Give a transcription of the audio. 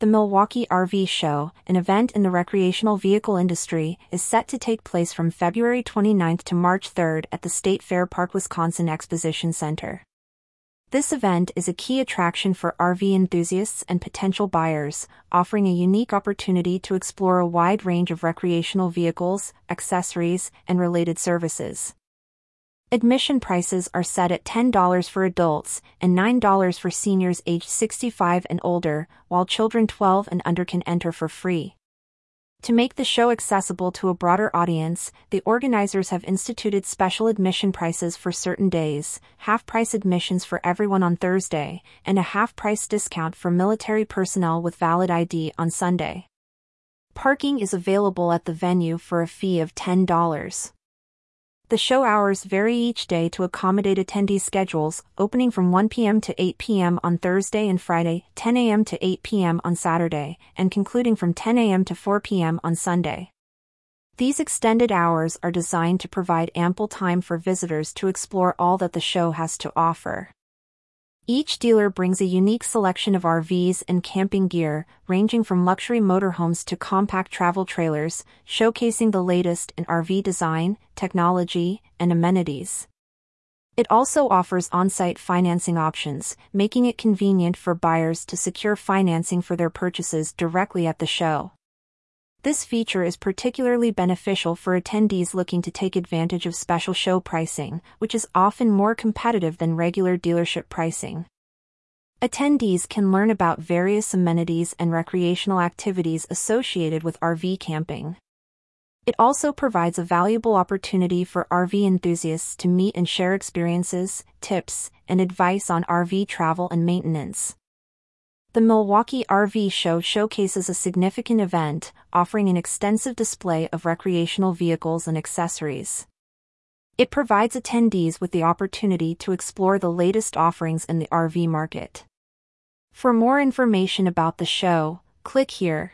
The Milwaukee RV Show, an event in the recreational vehicle industry, is set to take place from February 29 to March 3 at the State Fair Park, Wisconsin Exposition Center. This event is a key attraction for RV enthusiasts and potential buyers, offering a unique opportunity to explore a wide range of recreational vehicles, accessories, and related services. Admission prices are set at $10 for adults and $9 for seniors aged 65 and older, while children 12 and under can enter for free. To make the show accessible to a broader audience, the organizers have instituted special admission prices for certain days, half price admissions for everyone on Thursday, and a half price discount for military personnel with valid ID on Sunday. Parking is available at the venue for a fee of $10. The show hours vary each day to accommodate attendees' schedules, opening from 1 p.m. to 8 p.m. on Thursday and Friday, 10 a.m. to 8 p.m. on Saturday, and concluding from 10 a.m. to 4 p.m. on Sunday. These extended hours are designed to provide ample time for visitors to explore all that the show has to offer. Each dealer brings a unique selection of RVs and camping gear, ranging from luxury motorhomes to compact travel trailers, showcasing the latest in RV design, technology, and amenities. It also offers on-site financing options, making it convenient for buyers to secure financing for their purchases directly at the show. This feature is particularly beneficial for attendees looking to take advantage of special show pricing, which is often more competitive than regular dealership pricing. Attendees can learn about various amenities and recreational activities associated with RV camping. It also provides a valuable opportunity for RV enthusiasts to meet and share experiences, tips, and advice on RV travel and maintenance. The Milwaukee RV Show showcases a significant event, offering an extensive display of recreational vehicles and accessories. It provides attendees with the opportunity to explore the latest offerings in the RV market. For more information about the show, click here.